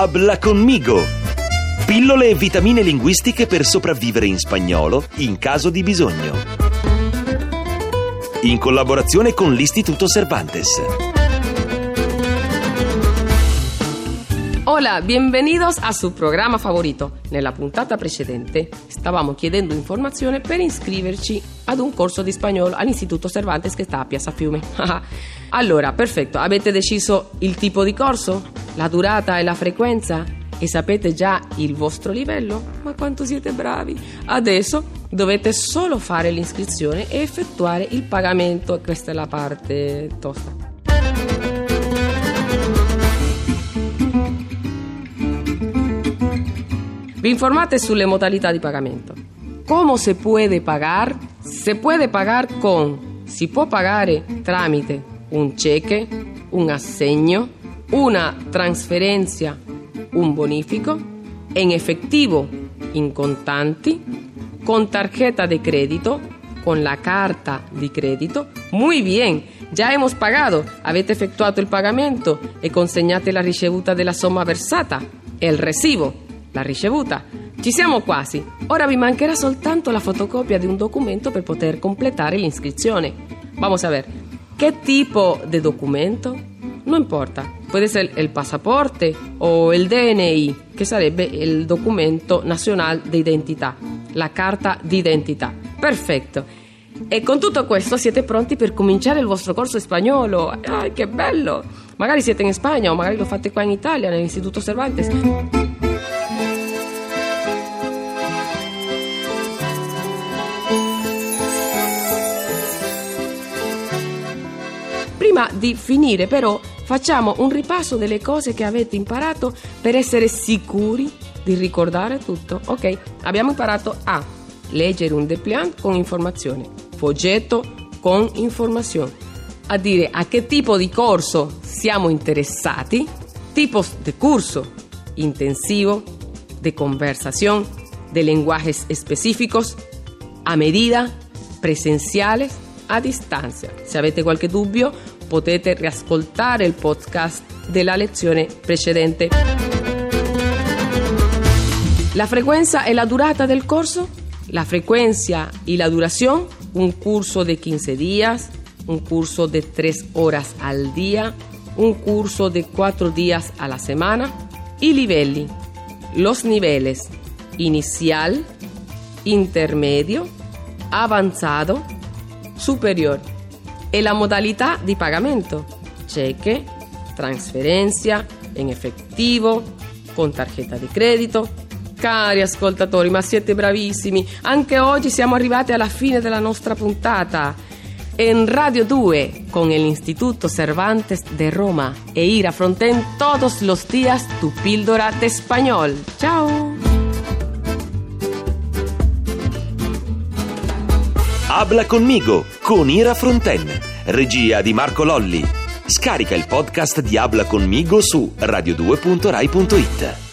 Habla conmigo! Pillole e vitamine linguistiche per sopravvivere in spagnolo in caso di bisogno. In collaborazione con l'Istituto Cervantes. Hola, bienvenidos a su programma favorito. Nella puntata precedente stavamo chiedendo informazione per iscriverci ad un corso di spagnolo all'Istituto Cervantes che sta a Piazza Fiume. allora, perfetto, avete deciso il tipo di corso, la durata e la frequenza? E sapete già il vostro livello? Ma quanto siete bravi! Adesso dovete solo fare l'iscrizione e effettuare il pagamento. Questa è la parte tosta. Vi informate sulle modalità di pagamento. ¿Cómo se puede pagar? Se puede pagar con, si può pagare tramite un cheque, un assegno, una transferencia, un bonifico, en efectivo, in contanti, con tarjeta de crédito, con la carta di credito. Muy bien, già hemos pagato, avete effettuato il pagamento e consegnate la ricevuta della somma versata, il recibo la ricevuta. Ci siamo quasi. Ora vi mancherà soltanto la fotocopia di un documento per poter completare l'iscrizione. Vamos a ver. ¿Qué tipo de documento? No importa. Puede ser el pasaporte o el DNI, che sarebbe il documento nazionale di identità, la carta d'identità. Perfetto. E con tutto questo siete pronti per cominciare il vostro corso spagnolo. Ai, che bello! Magari siete in Spagna o magari lo fate qua in Italia, nell'Istituto Cervantes. Prima di finire però facciamo un ripasso delle cose che avete imparato per essere sicuri di ricordare tutto. Ok, abbiamo imparato a leggere un dépliant con informazioni, foggetto con informazioni, a dire a che tipo di corso siamo interessati, tipos de curso, intensivo, de conversación, de lenguajes específicos, a medida, presenciales, a distanza. Se avete qualche dubbio, potete riascoltare il podcast della lezione precedente. La frecuencia e la durata del corso. La frecuencia y la duración, un curso de 15 días, un curso de 3 horas al día, un curso de 4 días a la semana. I livelli. Los niveles inicial, intermedio, avanzado, superior e la modalità di pagamento, cheque, trasferenza, in effettivo, con tarjeta di credito. Cari ascoltatori, ma siete bravissimi! Anche oggi siamo arrivati alla fine della nostra puntata. En Radio 2, con el Instituto Cervantes de Roma e Ira Fronten todos los días tu píldora de español. ¡Chao! Habla conmigo con Ira Fronten, regia di Marco Lolli. Scarica il podcast di Habla conmigo su radio2.rai.it.